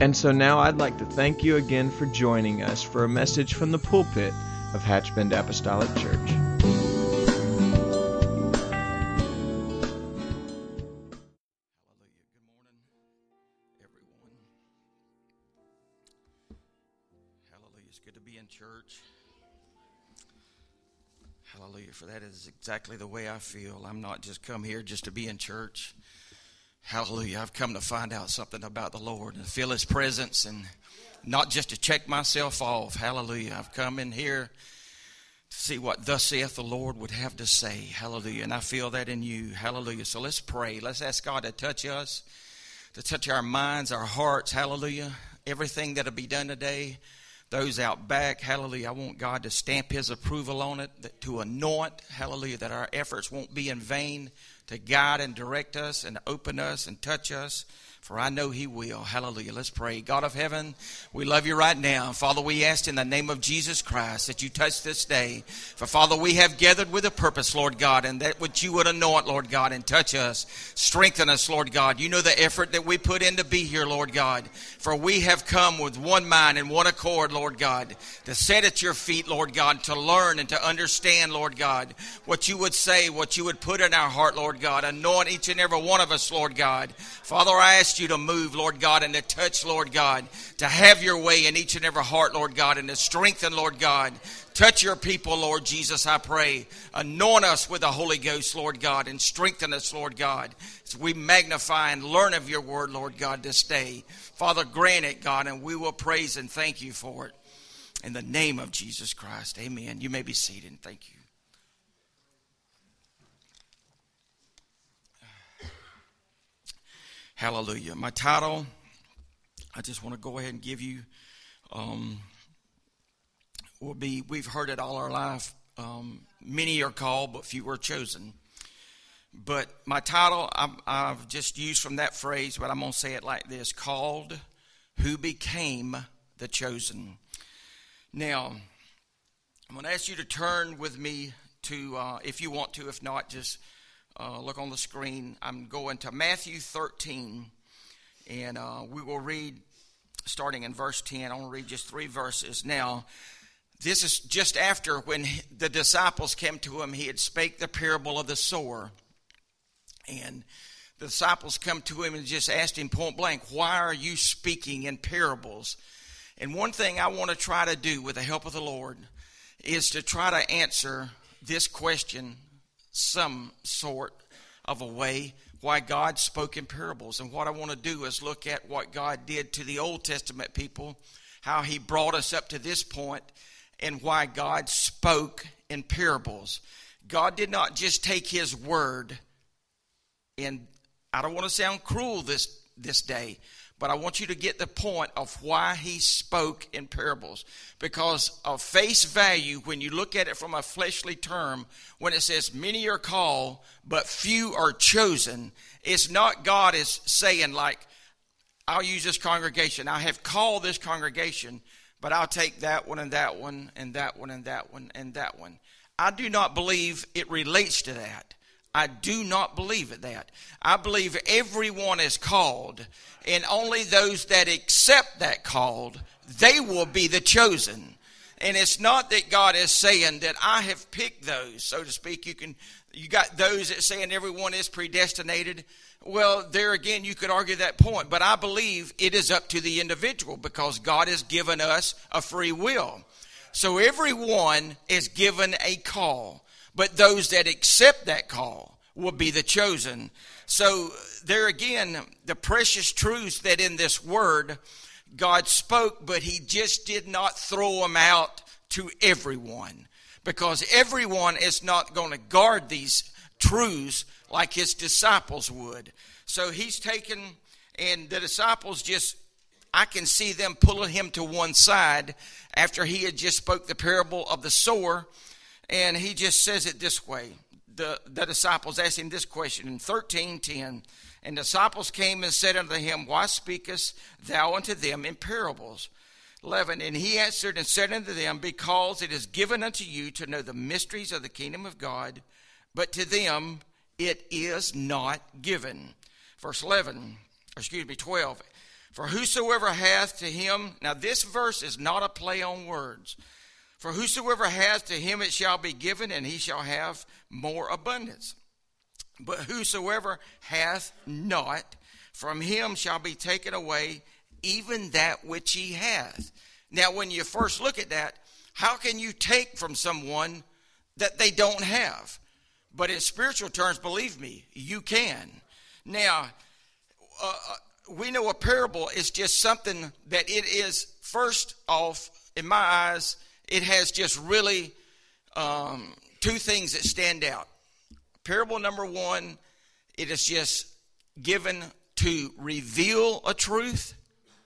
And so now I'd like to thank you again for joining us for a message from the pulpit of Hatchbend Apostolic Church. Hallelujah. Good morning, everyone. Hallelujah. Good to be in church. Hallelujah. For that is exactly the way I feel. I'm not just come here just to be in church. Hallelujah. I've come to find out something about the Lord and feel His presence and not just to check myself off. Hallelujah. I've come in here to see what thus saith the Lord would have to say. Hallelujah. And I feel that in you. Hallelujah. So let's pray. Let's ask God to touch us, to touch our minds, our hearts. Hallelujah. Everything that'll be done today. Those out back, hallelujah. I want God to stamp His approval on it, to anoint, hallelujah, that our efforts won't be in vain to guide and direct us and open us and touch us. For I know He will. Hallelujah. Let's pray. God of heaven, we love you right now. Father, we ask in the name of Jesus Christ that you touch this day. For Father, we have gathered with a purpose, Lord God, and that which you would anoint, Lord God, and touch us. Strengthen us, Lord God. You know the effort that we put in to be here, Lord God. For we have come with one mind and one accord, Lord God, to sit at your feet, Lord God, to learn and to understand, Lord God, what you would say, what you would put in our heart, Lord God. Anoint each and every one of us, Lord God. Father, I ask you to move, Lord God, and to touch, Lord God, to have your way in each and every heart, Lord God, and to strengthen, Lord God. Touch your people, Lord Jesus, I pray. Anoint us with the Holy Ghost, Lord God, and strengthen us, Lord God, as we magnify and learn of your word, Lord God, this day. Father, grant it, God, and we will praise and thank you for it. In the name of Jesus Christ, amen. You may be seated. Thank you. Hallelujah. My title, I just want to go ahead and give you, um, will be We've heard it all our life. Um, many are called, but few are chosen. But my title, I've, I've just used from that phrase, but I'm going to say it like this Called, Who Became the Chosen. Now, I'm going to ask you to turn with me to, uh, if you want to, if not, just uh, look on the screen. I'm going to Matthew 13, and uh, we will read starting in verse 10. I want to read just three verses. Now, this is just after when the disciples came to him, he had spake the parable of the sower. And the disciples come to him and just asked him point blank, Why are you speaking in parables? And one thing I want to try to do with the help of the Lord is to try to answer this question some sort of a way why God spoke in parables. And what I want to do is look at what God did to the Old Testament people, how He brought us up to this point, and why God spoke in parables. God did not just take His word, and I don't want to sound cruel this, this day, but I want you to get the point of why he spoke in parables. Because of face value, when you look at it from a fleshly term, when it says many are called, but few are chosen, it's not God is saying, like, I'll use this congregation. I have called this congregation, but I'll take that one and that one and that one and that one and that one. I do not believe it relates to that. I do not believe it that. I believe everyone is called, and only those that accept that called, they will be the chosen. And it's not that God is saying that I have picked those, so to speak. You can you got those that saying everyone is predestinated. Well, there again, you could argue that point, but I believe it is up to the individual because God has given us a free will. So everyone is given a call. But those that accept that call will be the chosen. So, there again, the precious truths that in this word God spoke, but He just did not throw them out to everyone. Because everyone is not going to guard these truths like His disciples would. So, He's taken, and the disciples just I can see them pulling him to one side after he had just spoke the parable of the sower, and he just says it this way. The, the disciples asked him this question in 13:10, and disciples came and said unto him, Why speakest thou unto them in parables? 11 And he answered and said unto them, Because it is given unto you to know the mysteries of the kingdom of God, but to them it is not given. Verse 11, excuse me, 12. For whosoever hath to him, now this verse is not a play on words. For whosoever hath to him it shall be given, and he shall have more abundance. But whosoever hath not, from him shall be taken away even that which he hath. Now, when you first look at that, how can you take from someone that they don't have? But in spiritual terms, believe me, you can. Now, uh, uh we know a parable is just something that it is, first off, in my eyes, it has just really um, two things that stand out. Parable number one, it is just given to reveal a truth,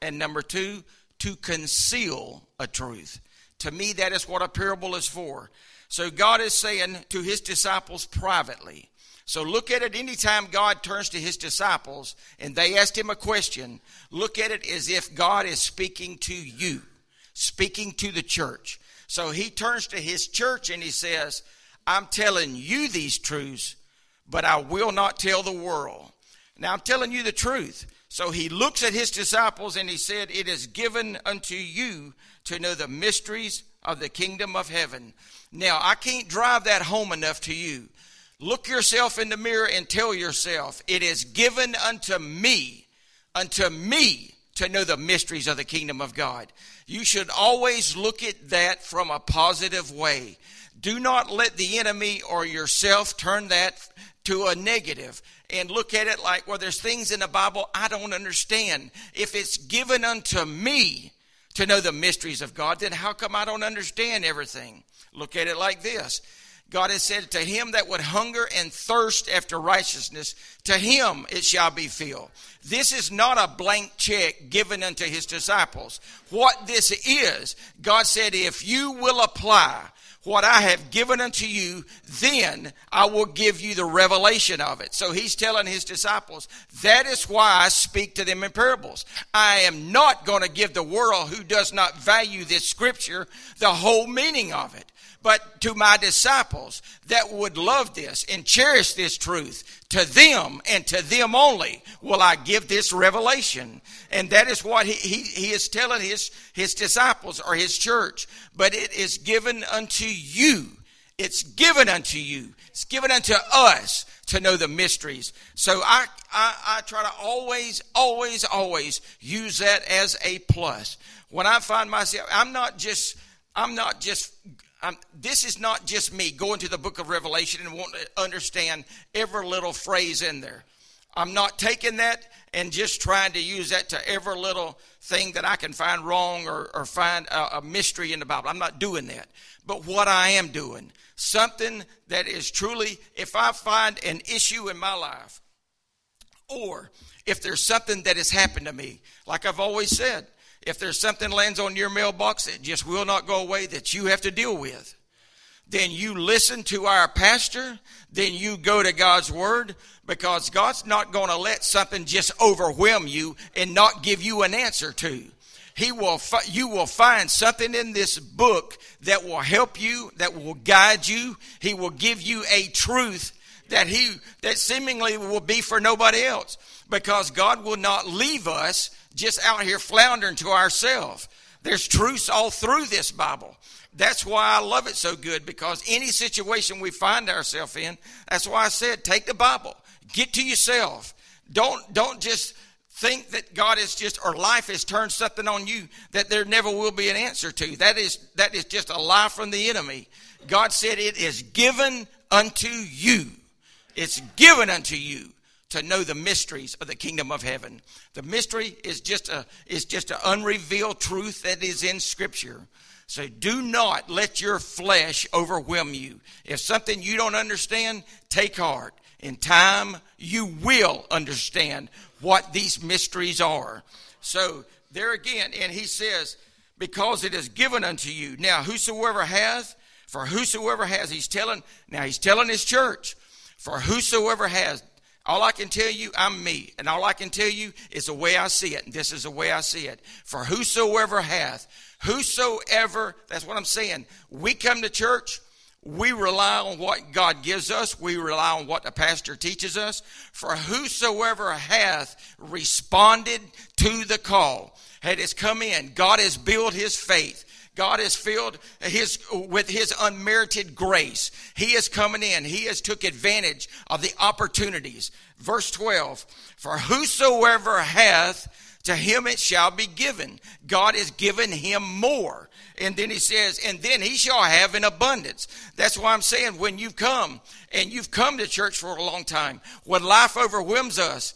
and number two, to conceal a truth. To me, that is what a parable is for. So God is saying to his disciples privately. So look at it anytime God turns to his disciples and they ask him a question, look at it as if God is speaking to you, speaking to the church. So he turns to his church and he says, I'm telling you these truths, but I will not tell the world. Now I'm telling you the truth. So he looks at his disciples and he said, It is given unto you to know the mysteries of the kingdom of heaven. Now, I can't drive that home enough to you. Look yourself in the mirror and tell yourself, It is given unto me, unto me to know the mysteries of the kingdom of God. You should always look at that from a positive way. Do not let the enemy or yourself turn that to a negative and look at it like, well, there's things in the Bible I don't understand. If it's given unto me to know the mysteries of God, then how come I don't understand everything? Look at it like this. God has said, To him that would hunger and thirst after righteousness, to him it shall be filled. This is not a blank check given unto his disciples. What this is, God said, if you will apply what I have given unto you, then I will give you the revelation of it. So he's telling his disciples, that is why I speak to them in parables. I am not going to give the world who does not value this scripture the whole meaning of it but to my disciples that would love this and cherish this truth. To them and to them only will I give this revelation. And that is what he, he, he is telling his, his disciples or his church. But it is given unto you. It's given unto you. It's given unto us to know the mysteries. So I, I, I try to always, always, always use that as a plus. When I find myself, I'm not just, I'm not just um, this is not just me going to the book of Revelation and wanting to understand every little phrase in there. I'm not taking that and just trying to use that to every little thing that I can find wrong or, or find a, a mystery in the Bible. I'm not doing that. But what I am doing, something that is truly, if I find an issue in my life, or if there's something that has happened to me, like I've always said, if there's something lands on your mailbox that just will not go away that you have to deal with, then you listen to our pastor, then you go to God's word because God's not going to let something just overwhelm you and not give you an answer to. He will, you will find something in this book that will help you, that will guide you. He will give you a truth that he, that seemingly will be for nobody else because God will not leave us just out here floundering to ourselves. There's truths all through this Bible. That's why I love it so good because any situation we find ourselves in, that's why I said take the Bible, get to yourself. Don't don't just think that God is just or life has turned something on you that there never will be an answer to. That is that is just a lie from the enemy. God said it is given unto you. It's given unto you to know the mysteries of the kingdom of heaven. The mystery is just a is just an unrevealed truth that is in scripture. So do not let your flesh overwhelm you. If something you don't understand, take heart. In time, you will understand what these mysteries are. So there again, and he says, because it is given unto you. Now, whosoever hath, for whosoever has, he's telling, now he's telling his church, for whosoever has, all I can tell you, I'm me. And all I can tell you is the way I see it. This is the way I see it. For whosoever hath, whosoever, that's what I'm saying. We come to church, we rely on what God gives us. We rely on what the pastor teaches us. For whosoever hath responded to the call, had has come in, God has built his faith. God has filled his with his unmerited grace. He is coming in. He has took advantage of the opportunities. Verse 12, for whosoever hath to him it shall be given. God has given him more. And then he says, and then he shall have an abundance. That's why I'm saying when you've come and you've come to church for a long time, when life overwhelms us,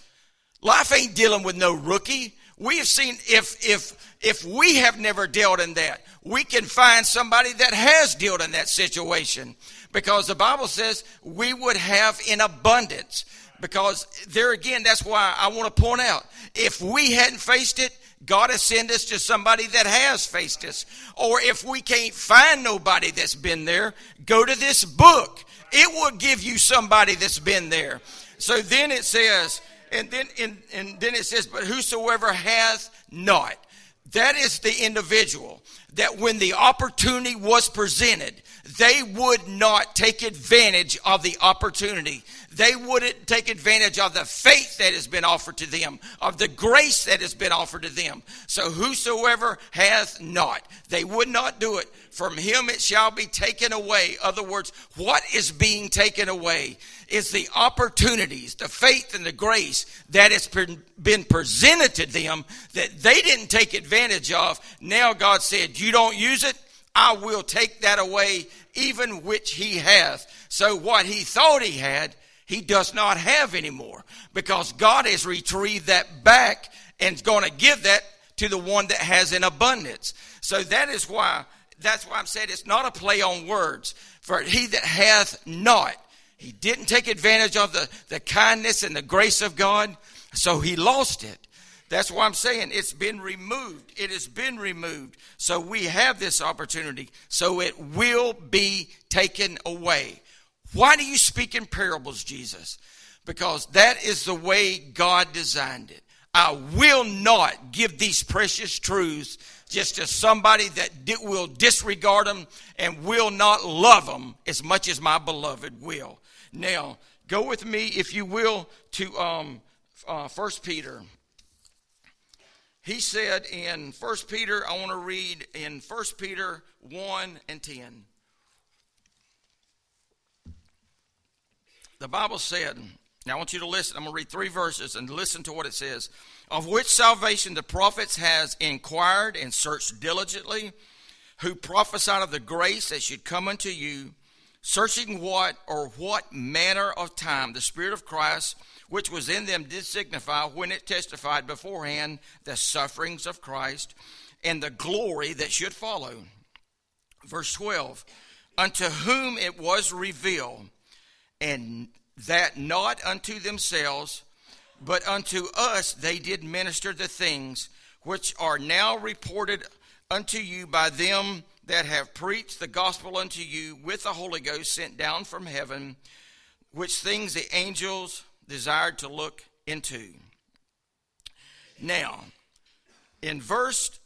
life ain't dealing with no rookie. We have seen if if if we have never dealt in that, we can find somebody that has dealt in that situation. Because the Bible says we would have in abundance. Because there again, that's why I want to point out, if we hadn't faced it, God has sent us to somebody that has faced us. Or if we can't find nobody that's been there, go to this book. It will give you somebody that's been there. So then it says, and then and, and then it says, but whosoever hath not. That is the individual that when the opportunity was presented, they would not take advantage of the opportunity they wouldn't take advantage of the faith that has been offered to them, of the grace that has been offered to them. So whosoever hath not, they would not do it. From him it shall be taken away. Other words, what is being taken away is the opportunities, the faith and the grace that has been presented to them that they didn't take advantage of. Now God said, you don't use it, I will take that away, even which he hath. So what he thought he had, he does not have anymore because God has retrieved that back and is going to give that to the one that has an abundance. So that is why, that's why I'm saying it's not a play on words. For he that hath not, he didn't take advantage of the, the kindness and the grace of God, so he lost it. That's why I'm saying it's been removed. It has been removed. So we have this opportunity. So it will be taken away. Why do you speak in parables, Jesus? Because that is the way God designed it. I will not give these precious truths just to somebody that will disregard them and will not love them as much as my beloved will. Now, go with me, if you will, to um, uh, 1 Peter. He said in 1 Peter, I want to read in 1 Peter 1 and 10. The Bible said, now I want you to listen. I'm going to read three verses and listen to what it says. Of which salvation the prophets has inquired and searched diligently, who prophesied of the grace that should come unto you, searching what or what manner of time the Spirit of Christ, which was in them, did signify when it testified beforehand the sufferings of Christ and the glory that should follow. Verse 12, unto whom it was revealed and that not unto themselves, but unto us they did minister the things which are now reported unto you by them that have preached the gospel unto you with the Holy Ghost sent down from heaven, which things the angels desired to look into. Now, in verse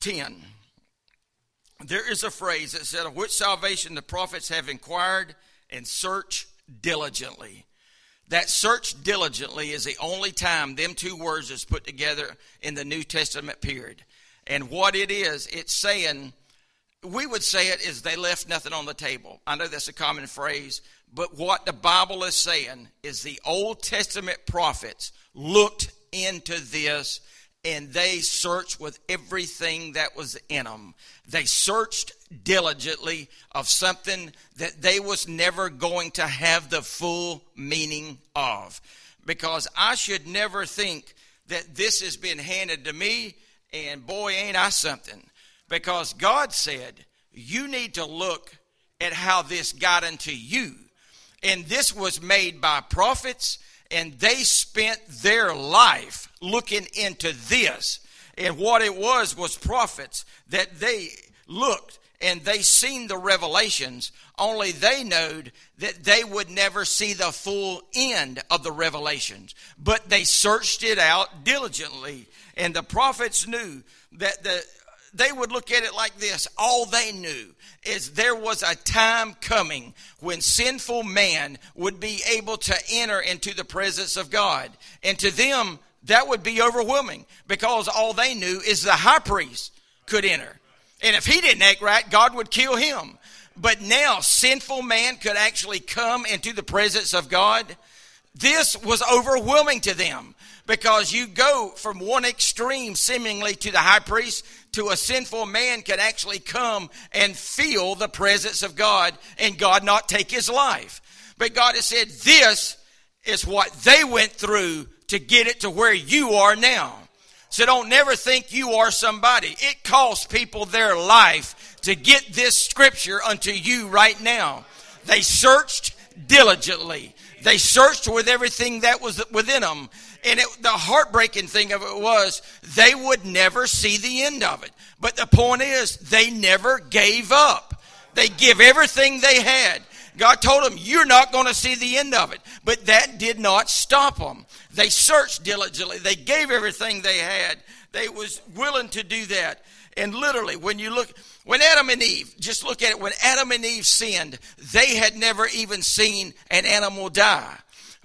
10, there is a phrase that said, Of which salvation the prophets have inquired and search diligently. That search diligently is the only time them two words is put together in the New Testament period. And what it is, it's saying, we would say it is they left nothing on the table. I know that's a common phrase, but what the Bible is saying is the Old Testament prophets looked into this and they searched with everything that was in them. They searched diligently of something that they was never going to have the full meaning of. Because I should never think that this has been handed to me and boy ain't I something. Because God said, you need to look at how this got into you. And this was made by prophets and they spent their life looking into this. And what it was was prophets that they looked and they seen the revelations, only they knowed that they would never see the full end of the revelations. But they searched it out diligently. And the prophets knew that the they would look at it like this all they knew is there was a time coming when sinful man would be able to enter into the presence of God. And to them, that would be overwhelming because all they knew is the high priest could enter. And if he didn't act right, God would kill him. But now, sinful man could actually come into the presence of God. This was overwhelming to them because you go from one extreme, seemingly, to the high priest, to a sinful man could actually come and feel the presence of God and God not take his life. But God has said, This is what they went through to get it to where you are now. So don't never think you are somebody. It cost people their life to get this scripture unto you right now. They searched diligently. They searched with everything that was within them. And it, the heartbreaking thing of it was they would never see the end of it. But the point is, they never gave up. They give everything they had. God told them, You're not going to see the end of it. But that did not stop them. They searched diligently. They gave everything they had. They was willing to do that. And literally, when you look, when Adam and Eve, just look at it, when Adam and Eve sinned, they had never even seen an animal die.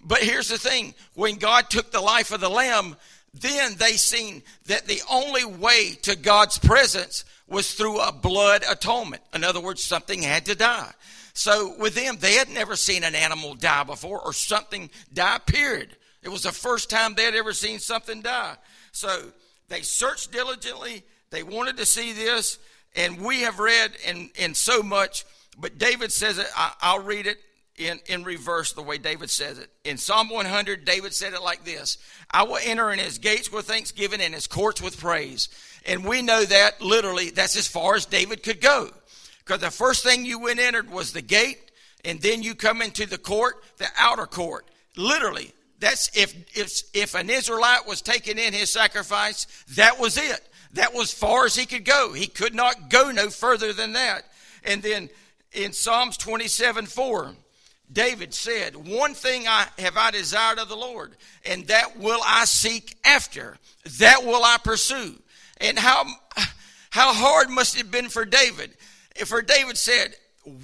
But here's the thing when God took the life of the lamb, then they seen that the only way to God's presence was through a blood atonement. In other words, something had to die. So with them, they had never seen an animal die before or something die, period. It was the first time they had ever seen something die. So they searched diligently. They wanted to see this. And we have read in, in so much, but David says it. I, I'll read it in, in reverse the way David says it. In Psalm 100, David said it like this I will enter in his gates with thanksgiving and his courts with praise. And we know that literally, that's as far as David could go. Because the first thing you went entered was the gate, and then you come into the court, the outer court. Literally, that's if if if an Israelite was taking in his sacrifice, that was it. That was far as he could go. He could not go no further than that. And then in Psalms 27 4, David said, One thing I have I desired of the Lord, and that will I seek after, that will I pursue. And how how hard must it have been for David? For David said,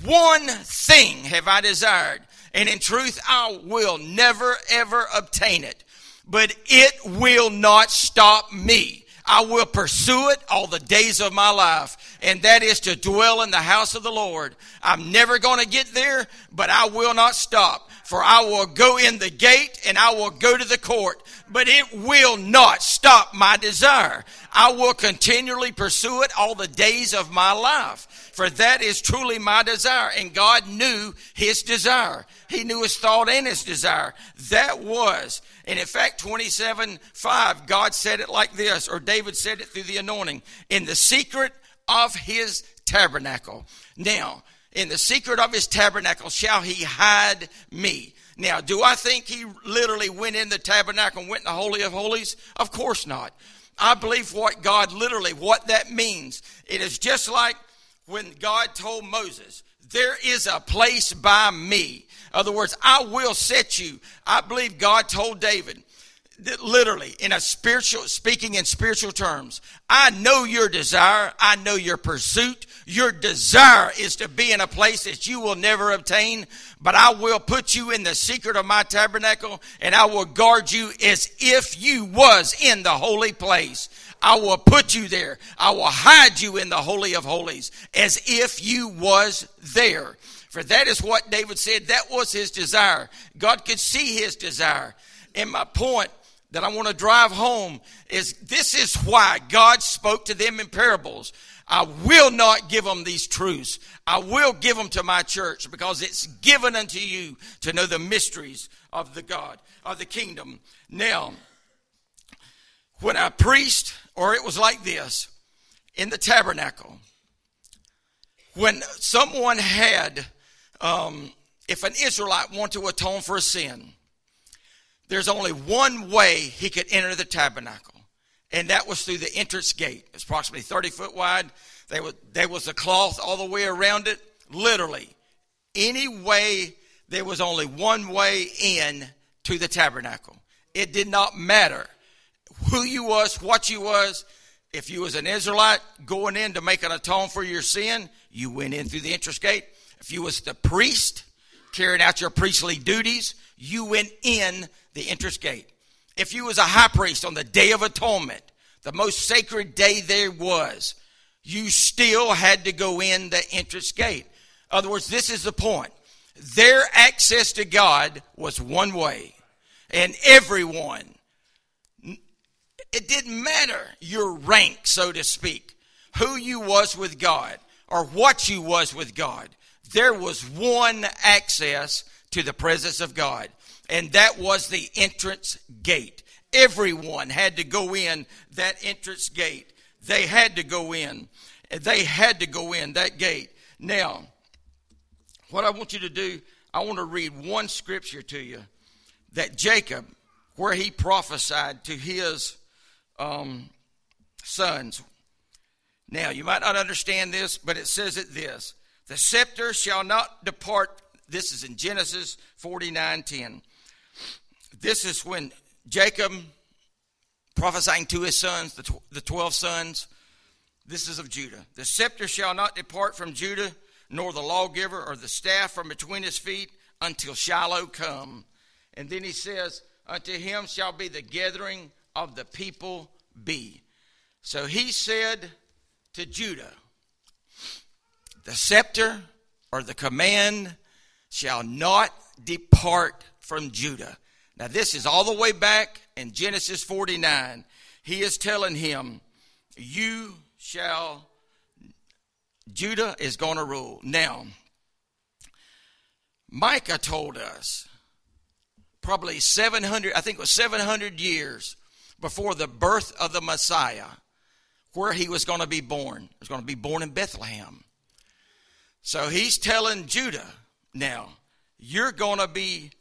One thing have I desired, and in truth I will never ever obtain it. But it will not stop me. I will pursue it all the days of my life, and that is to dwell in the house of the Lord. I'm never going to get there, but I will not stop, for I will go in the gate and I will go to the court, but it will not stop my desire. I will continually pursue it all the days of my life for that is truly my desire. And God knew his desire. He knew his thought and his desire. That was, and in fact, 27 5, God said it like this, or David said it through the anointing, in the secret of his tabernacle. Now, in the secret of his tabernacle shall he hide me. Now, do I think he literally went in the tabernacle and went in the Holy of Holies? Of course not. I believe what God literally, what that means. It is just like when God told Moses, There is a place by me. Other words, I will set you. I believe God told David, literally in a spiritual speaking in spiritual terms i know your desire i know your pursuit your desire is to be in a place that you will never obtain but i will put you in the secret of my tabernacle and i will guard you as if you was in the holy place I will put you there. I will hide you in the Holy of Holies as if you was there. For that is what David said. That was his desire. God could see his desire. And my point that I want to drive home is this is why God spoke to them in parables. I will not give them these truths. I will give them to my church because it's given unto you to know the mysteries of the God, of the kingdom. Now, when a priest or it was like this in the tabernacle. When someone had, um, if an Israelite wanted to atone for a sin, there's only one way he could enter the tabernacle, and that was through the entrance gate. It's approximately 30 foot wide. There was, there was a cloth all the way around it. Literally, any way, there was only one way in to the tabernacle. It did not matter who you was, what you was. If you was an Israelite going in to make an atone for your sin, you went in through the entrance gate. If you was the priest carrying out your priestly duties, you went in the entrance gate. If you was a high priest on the day of atonement, the most sacred day there was, you still had to go in the entrance gate. In other words, this is the point. Their access to God was one way, and everyone, it didn't matter your rank, so to speak, who you was with God or what you was with God. There was one access to the presence of God, and that was the entrance gate. Everyone had to go in that entrance gate. They had to go in. They had to go in that gate. Now, what I want you to do, I want to read one scripture to you that Jacob, where he prophesied to his um, sons. Now, you might not understand this, but it says it this The scepter shall not depart. This is in Genesis 49 10. This is when Jacob prophesying to his sons, the, tw- the 12 sons. This is of Judah. The scepter shall not depart from Judah, nor the lawgiver or the staff from between his feet until Shiloh come. And then he says, Unto him shall be the gathering of the people be. So he said to Judah, The scepter or the command shall not depart from Judah. Now, this is all the way back in Genesis 49. He is telling him, You shall, Judah is going to rule. Now, Micah told us probably 700, I think it was 700 years before the birth of the Messiah, where he was going to be born. He was going to be born in Bethlehem. So he's telling Judah, now, you're going to be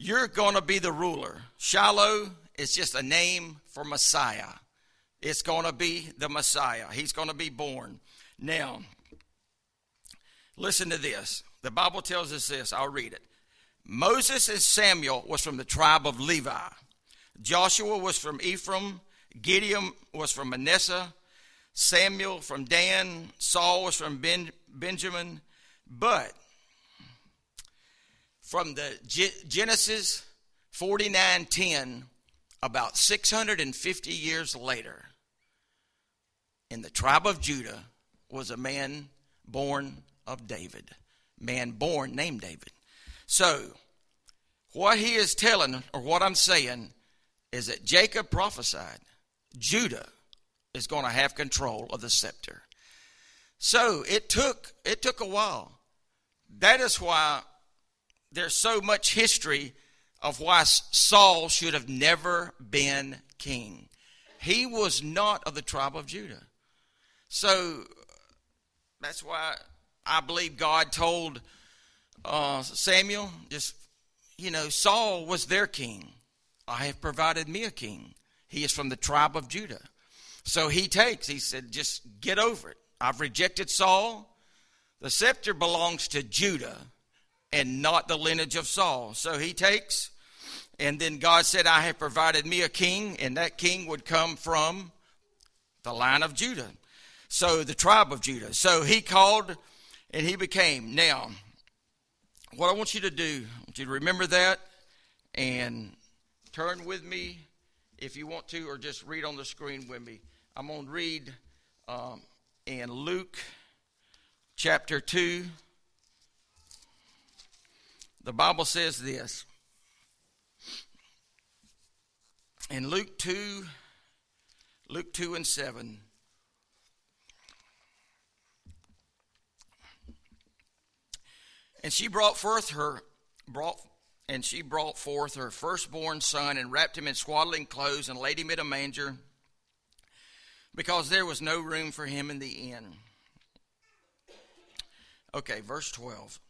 you're going to be the ruler. Shiloh is just a name for Messiah. It's going to be the Messiah. He's going to be born. Now, listen to this. The Bible tells us this. I'll read it. Moses and Samuel was from the tribe of Levi. Joshua was from Ephraim. Gideon was from Manasseh. Samuel from Dan. Saul was from ben, Benjamin. But from the Genesis 49:10 about 650 years later in the tribe of Judah was a man born of David man born named David so what he is telling or what I'm saying is that Jacob prophesied Judah is going to have control of the scepter so it took it took a while that is why there's so much history of why Saul should have never been king. He was not of the tribe of Judah. So that's why I believe God told uh, Samuel, just, you know, Saul was their king. I have provided me a king. He is from the tribe of Judah. So he takes, he said, just get over it. I've rejected Saul. The scepter belongs to Judah and not the lineage of Saul. So he takes, and then God said, I have provided me a king, and that king would come from the line of Judah. So the tribe of Judah. So he called and he became. Now, what I want you to do, I want you to remember that and turn with me if you want to, or just read on the screen with me. I'm going to read um, in Luke chapter 2 the Bible says this. In Luke 2, Luke 2 and 7. And she brought forth her brought and she brought forth her firstborn son and wrapped him in swaddling clothes and laid him in a manger because there was no room for him in the inn. Okay, verse 12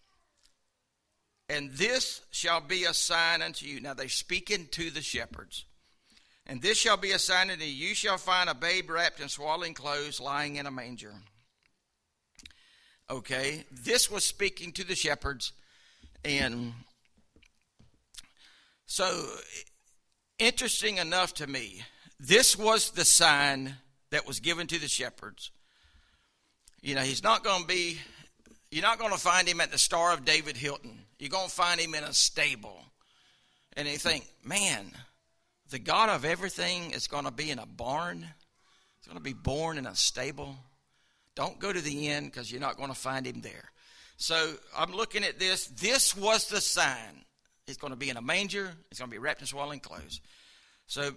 and this shall be a sign unto you. Now they're speaking to the shepherds. And this shall be a sign unto you. You shall find a babe wrapped in swaddling clothes lying in a manger. Okay, this was speaking to the shepherds. And so, interesting enough to me, this was the sign that was given to the shepherds. You know, he's not going to be, you're not going to find him at the Star of David Hilton. You're going to find him in a stable. And you think, man, the God of everything is going to be in a barn. He's going to be born in a stable. Don't go to the inn because you're not going to find him there. So I'm looking at this. This was the sign. He's going to be in a manger. He's going to be wrapped in swaddling clothes. So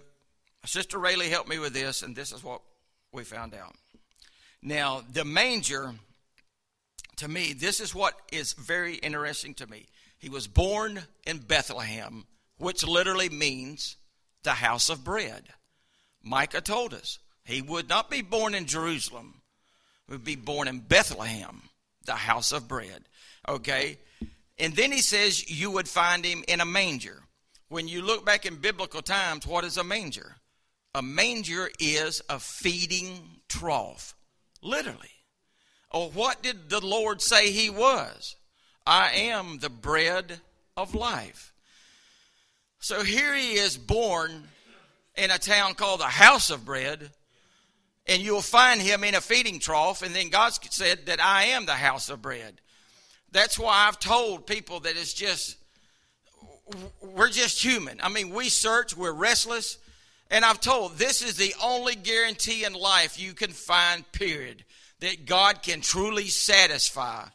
Sister Rayleigh helped me with this, and this is what we found out. Now, the manger, to me, this is what is very interesting to me. He was born in Bethlehem, which literally means the house of bread. Micah told us he would not be born in Jerusalem, he would be born in Bethlehem, the house of bread. Okay? And then he says you would find him in a manger. When you look back in biblical times, what is a manger? A manger is a feeding trough, literally. Or what did the Lord say he was? I am the bread of life. So here he is born in a town called the House of Bread, and you'll find him in a feeding trough, and then God said that I am the house of bread. That's why I've told people that it's just, we're just human. I mean, we search, we're restless, and I've told this is the only guarantee in life you can find, period, that God can truly satisfy.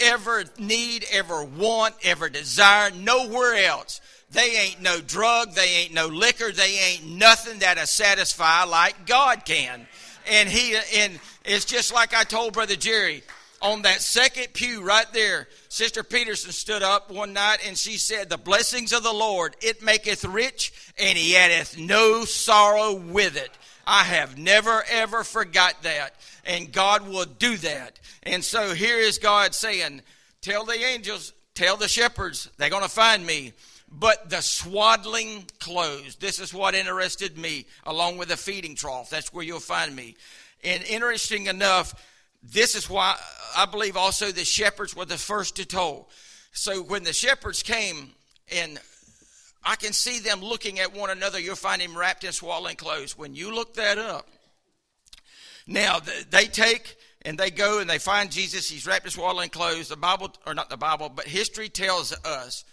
Ever need, ever want, ever desire, nowhere else. They ain't no drug, they ain't no liquor, they ain't nothing that'll satisfy like God can. And he and it's just like I told Brother Jerry on that second pew right there, Sister Peterson stood up one night and she said, The blessings of the Lord, it maketh rich, and he addeth no sorrow with it. I have never ever forgot that. And God will do that. And so here is God saying, Tell the angels, tell the shepherds, they're going to find me. But the swaddling clothes, this is what interested me, along with the feeding trough. That's where you'll find me. And interesting enough, this is why I believe also the shepherds were the first to toll. So when the shepherds came, and I can see them looking at one another, you'll find him wrapped in swaddling clothes. When you look that up, now they take and they go and they find Jesus. He's wrapped in swaddling clothes. The Bible, or not the Bible, but history tells us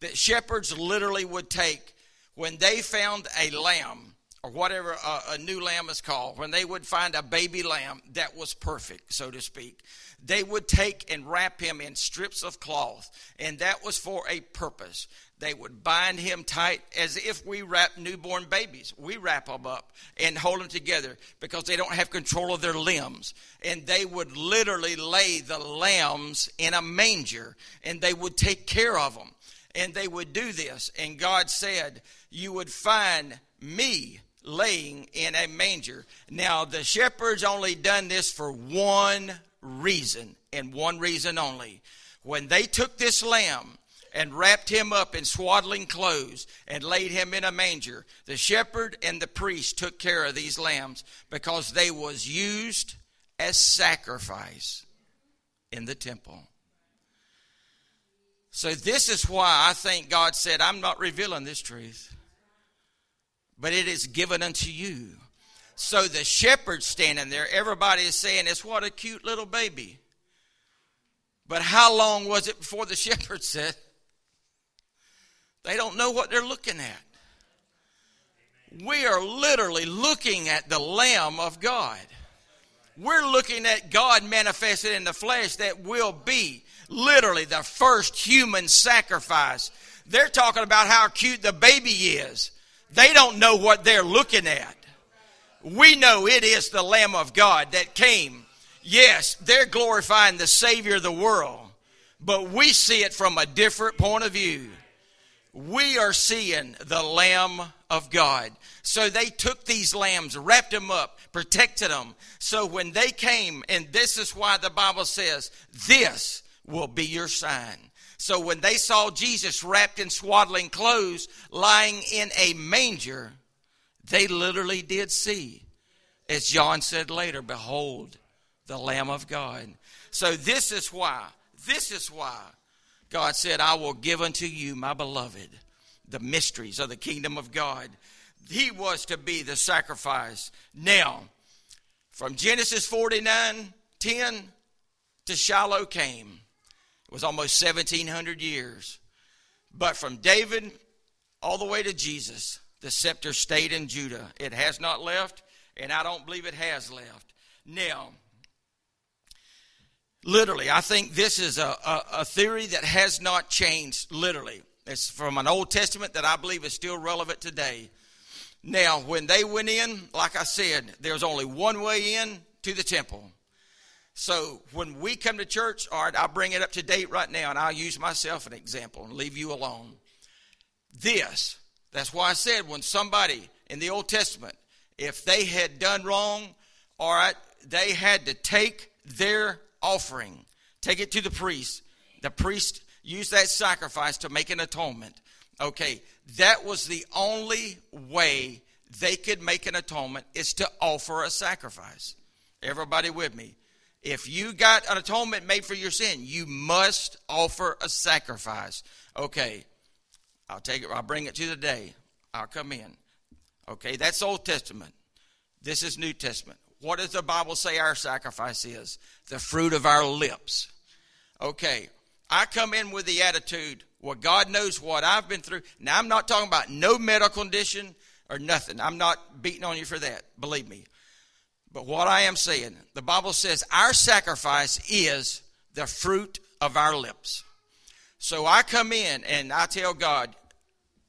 that shepherds literally would take when they found a lamb or whatever a, a, new lamb is called, when they would find a baby lamb that was perfect, so to speak, they would take and wrap him in strips of cloth, and that was for a purpose. They would bind him tight as if we wrap newborn babies. We wrap them up and hold them together because they don't have control of their limbs. And they would literally lay the lambs in a manger and they would take care of them. And they would do this. And God said, You would find me laying in a manger. Now, the shepherds only done this for one reason, and one reason only. When they took this lamb and wrapped him up in swaddling clothes and laid him in a manger, the shepherd and the priest took care of these lambs because they was used as sacrifice in the temple. So this is why I think God said, I'm not revealing this truth but it is given unto you. So the shepherd's standing there, everybody is saying, It's what a cute little baby. But how long was it before the shepherd said, They don't know what they're looking at? We are literally looking at the Lamb of God. We're looking at God manifested in the flesh that will be literally the first human sacrifice. They're talking about how cute the baby is. They don't know what they're looking at. We know it is the Lamb of God that came. Yes, they're glorifying the Savior of the world, but we see it from a different point of view. We are seeing the Lamb of God. So they took these lambs, wrapped them up, protected them. So when they came, and this is why the Bible says, this will be your sign. So when they saw Jesus wrapped in swaddling clothes lying in a manger, They literally did see. As John said later, behold, the Lamb of God. So this is why, this is why God said, I will give unto you, my beloved, the mysteries of the kingdom of God. He was to be the sacrifice. Now, from Genesis 49 10 to Shiloh came, was almost 1700 years. But from David all the way to Jesus, the scepter stayed in Judah. It has not left, and I don't believe it has left. Now, literally, I think this is a, a, a, theory that has not changed, literally. It's from an Old Testament that I believe is still relevant today. Now, when they went in, like I said, there's only one way in to the temple. So when we come to church, all right, I'll bring it up to date right now, and I'll use myself an example and leave you alone. This, that's why I said when somebody in the Old Testament, if they had done wrong, all right, they had to take their offering, take it to the priest. The priest used that sacrifice to make an atonement. Okay, that was the only way they could make an atonement is to offer a sacrifice. Everybody with me? If you got an atonement made for your sin, you must offer a sacrifice. Okay, I'll take it, I'll bring it to the day. I'll come in. Okay, that's Old Testament. This is New Testament. What does the Bible say our sacrifice is? The fruit of our lips. Okay, I come in with the attitude, well, God knows what I've been through. Now, I'm not talking about no medical condition or nothing. I'm not beating on you for that, believe me. But what I am saying, the Bible says our sacrifice is the fruit of our lips. So I come in and I tell God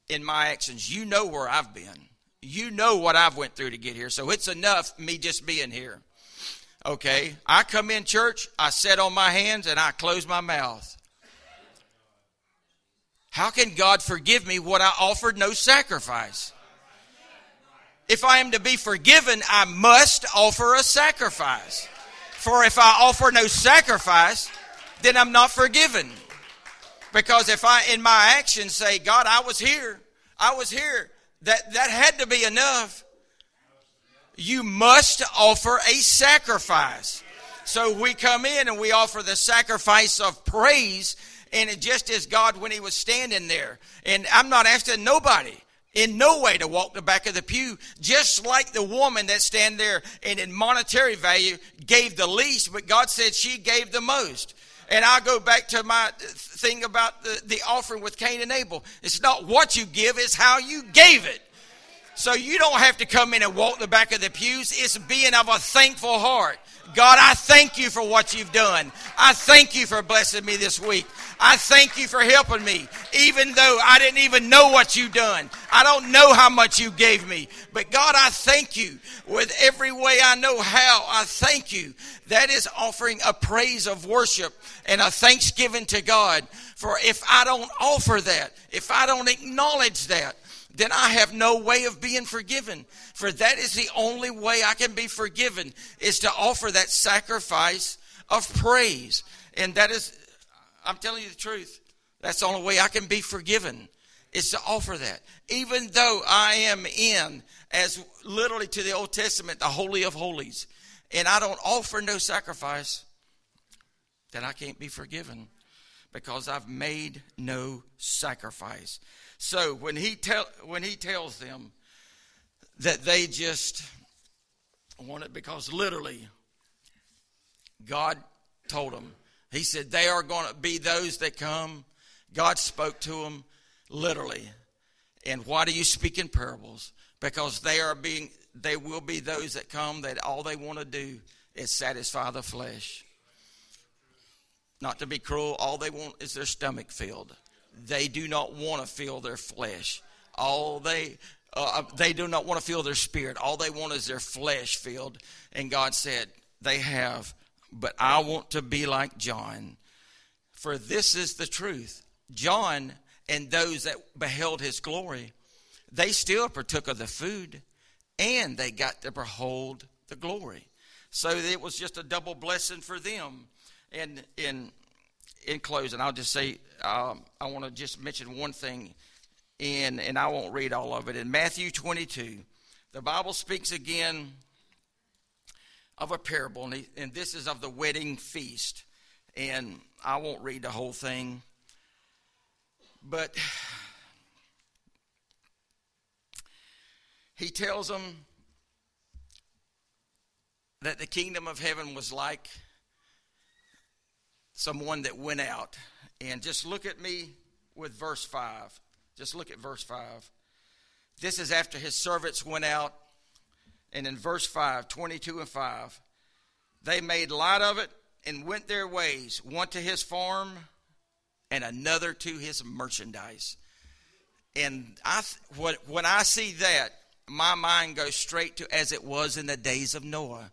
in my actions, you know where I've been. You know what I've went through to get here. So it's enough me just being here. Okay. I come in church, I sit on my hands and I close my mouth. How can God forgive me what I offered no sacrifice? If I am to be forgiven, I must offer a sacrifice. For if I offer no sacrifice, then I'm not forgiven. Because if I, in my actions, say, God, I was here, I was here, that, that had to be enough. You must offer a sacrifice. So we come in and we offer the sacrifice of praise, and it just as God when He was standing there. And I'm not asking nobody in no way to walk the back of the pew, just like the woman that stand there and in monetary value gave the least, but God said she gave the most. And I go back to my thing about the, the offering with Cain and Abel. It's not what you give, it's how you gave it. So you don't have to come in and walk the back of the pews. It's being of a thankful heart. God, I thank you for what you've done. I thank you for blessing me this week. I thank you for helping me, even though I didn't even know what you've done. I don't know how much you gave me. But God, I thank you with every way I know how. I thank you. That is offering a praise of worship and a thanksgiving to God. For if I don't offer that, if I don't acknowledge that, then I have no way of being forgiven. For that is the only way I can be forgiven is to offer that sacrifice of praise. And that is, I'm telling you the truth. That's the only way I can be forgiven is to offer that. Even though I am in, as literally to the Old Testament, the Holy of Holies, and I don't offer no sacrifice, then I can't be forgiven because I've made no sacrifice. So when he tell when he tells them that they just want it because literally God told them. He said they are going to be those that come. God spoke to them literally. And why do you speak in parables? Because they are being they will be those that come that all they want to do is satisfy the flesh. Not to be cruel, all they want is their stomach filled they do not want to feel their flesh. All they uh, they do not want to feel their spirit. All they want is their flesh filled. And God said, They have, but I want to be like John. For this is the truth. John and those that beheld his glory, they still partook of the food and they got to behold the glory. So it was just a double blessing for them. And in in closing, I'll just say um, I want to just mention one thing, in, and I won't read all of it. In Matthew 22, the Bible speaks again of a parable, and, he, and this is of the wedding feast. And I won't read the whole thing, but he tells them that the kingdom of heaven was like someone that went out. And just look at me with verse 5. Just look at verse 5. This is after his servants went out. And in verse 5, 22 and 5, they made light of it and went their ways, one to his farm and another to his merchandise. And I, when I see that, my mind goes straight to as it was in the days of Noah.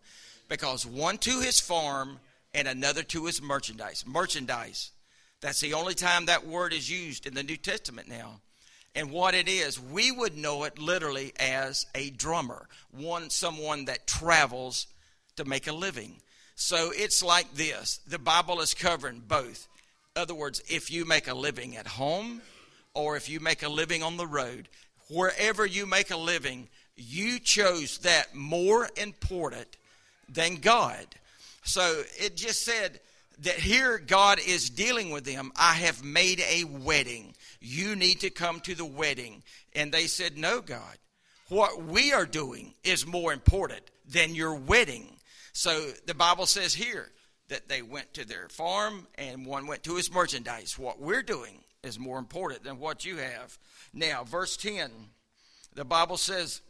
Because one to his farm and another to his merchandise. Merchandise. That's the only time that word is used in the New Testament now. And what it is, we would know it literally as a drummer, one someone that travels to make a living. So it's like this. The Bible is covering both. In other words, if you make a living at home or if you make a living on the road, wherever you make a living, you chose that more important than God. So it just said that here God is dealing with them. I have made a wedding. You need to come to the wedding. And they said, No, God. What we are doing is more important than your wedding. So the Bible says here that they went to their farm and one went to his merchandise. What we're doing is more important than what you have. Now, verse 10, the Bible says,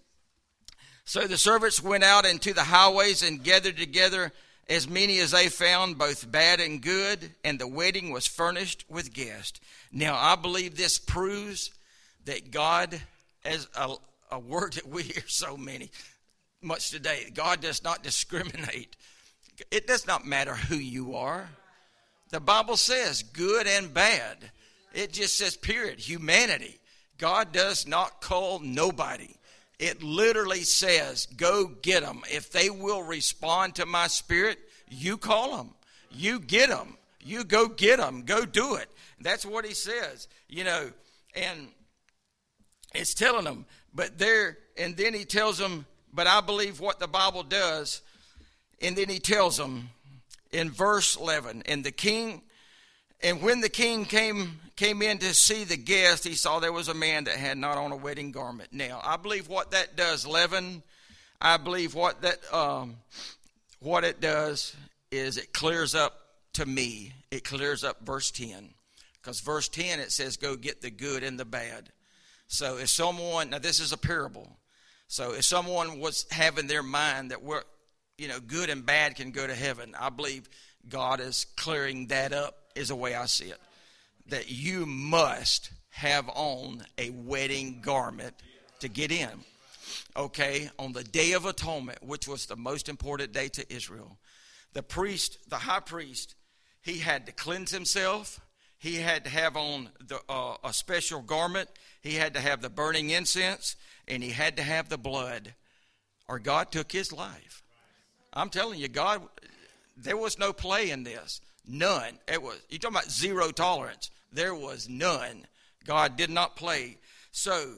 So the servants went out into the highways and gathered together as many as they found, both bad and good, and the wedding was furnished with guests. Now, I believe this proves that God, as a, a word that we hear so many, much today, God does not discriminate. It does not matter who you are. The Bible says good and bad. It just says, period, humanity. God does not call nobody. It literally says, go get them. If they will respond to my spirit, you call them. You get them. You go get them. Go do it. That's what he says, you know, and it's telling them, but there, and then he tells them, but I believe what the Bible does, and then he tells them in verse 11, and the king, and when the king came came in to see the guest, he saw there was a man that had not on a wedding garment. Now, I believe what that does, Levin. I believe what that um, what it does is it clears up to me. It clears up verse ten, because verse ten it says, "Go get the good and the bad." So if someone now this is a parable, so if someone was having their mind that we're, you know, good and bad can go to heaven, I believe God is clearing that up. Is the way I see it that you must have on a wedding garment to get in. Okay, on the Day of Atonement, which was the most important day to Israel, the priest, the high priest, he had to cleanse himself. He had to have on the, uh, a special garment. He had to have the burning incense, and he had to have the blood, or God took his life. I'm telling you, God, there was no play in this. None. It was you talking about zero tolerance. There was none. God did not play. So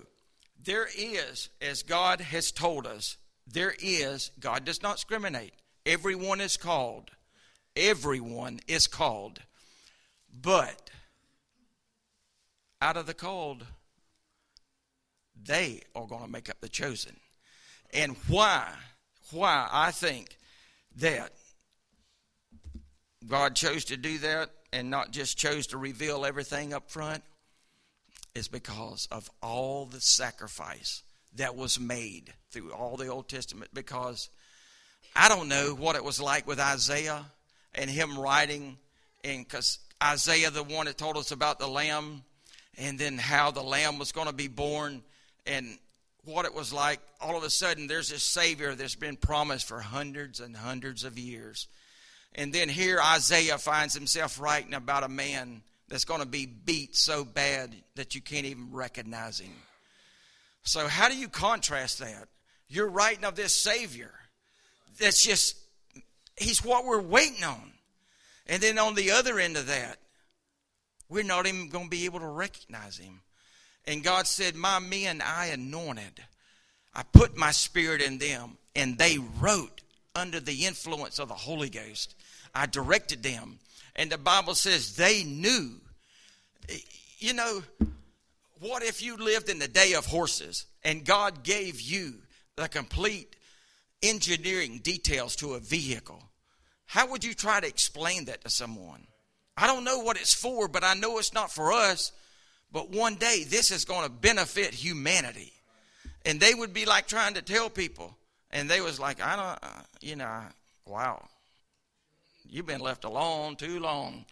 there is, as God has told us, there is, God does not discriminate. Everyone is called. Everyone is called. But out of the called, they are going to make up the chosen. And why? Why I think that God chose to do that and not just chose to reveal everything up front is because of all the sacrifice that was made through all the Old Testament. Because I don't know what it was like with Isaiah and him writing, and because Isaiah, the one that told us about the lamb, and then how the lamb was going to be born, and what it was like. All of a sudden, there's this Savior that's been promised for hundreds and hundreds of years and then here Isaiah finds himself writing about a man that's going to be beat so bad that you can't even recognize him. So, how do you contrast that? You're writing of this Savior that's just, he's what we're waiting on. And then on the other end of that, we're not even going to be able to recognize him. And God said, My men I anointed. I put my spirit in them, and they wrote under the influence of the Holy Ghost. I directed them. And the Bible says they knew. You know, what if you lived in the day of horses and God gave you the complete engineering details to a vehicle? How would you try to explain that to someone? I don't know what it's for, but I know it's not for us. But one day this is going to benefit humanity. And they would be like trying to tell people. And they was like, I don't, uh, you know, wow, you've been left alone too long.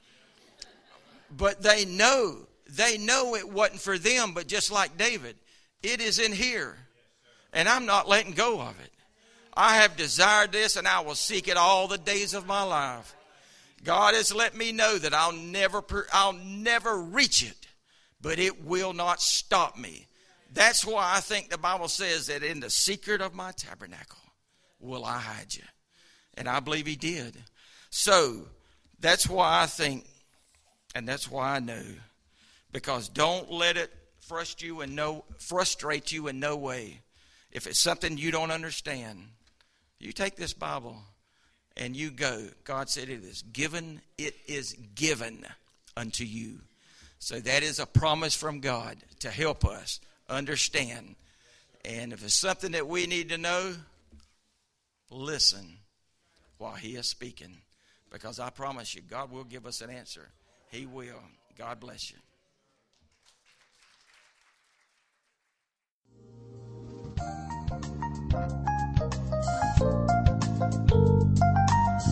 But they know, they know it wasn't for them, but just like David, it is in here. And I'm not letting go of it. I have desired this and I will seek it all the days of my life. God has let me know that I'll never, I'll never reach it, but it will not stop me. That's why I think the Bible says that in the secret of my tabernacle will I hide you. And I believe he did. So that's why I think, and that's why I know, because don't let it frustrate you in no frustrate you in no way. If it's something you don't understand, you take this Bible and you go. God said it is given, it is given unto you. So that is a promise from God to help us understand. And if it's something that we need to know, listen while He is speaking. Because I promise you, God will give us an answer. He will. God bless you.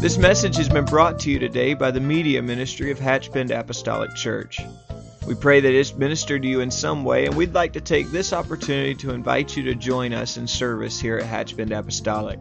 This message has been brought to you today by the Media Ministry of Hatchbend Apostolic Church. We pray that it's ministered to you in some way, and we'd like to take this opportunity to invite you to join us in service here at Hatchbend Apostolic.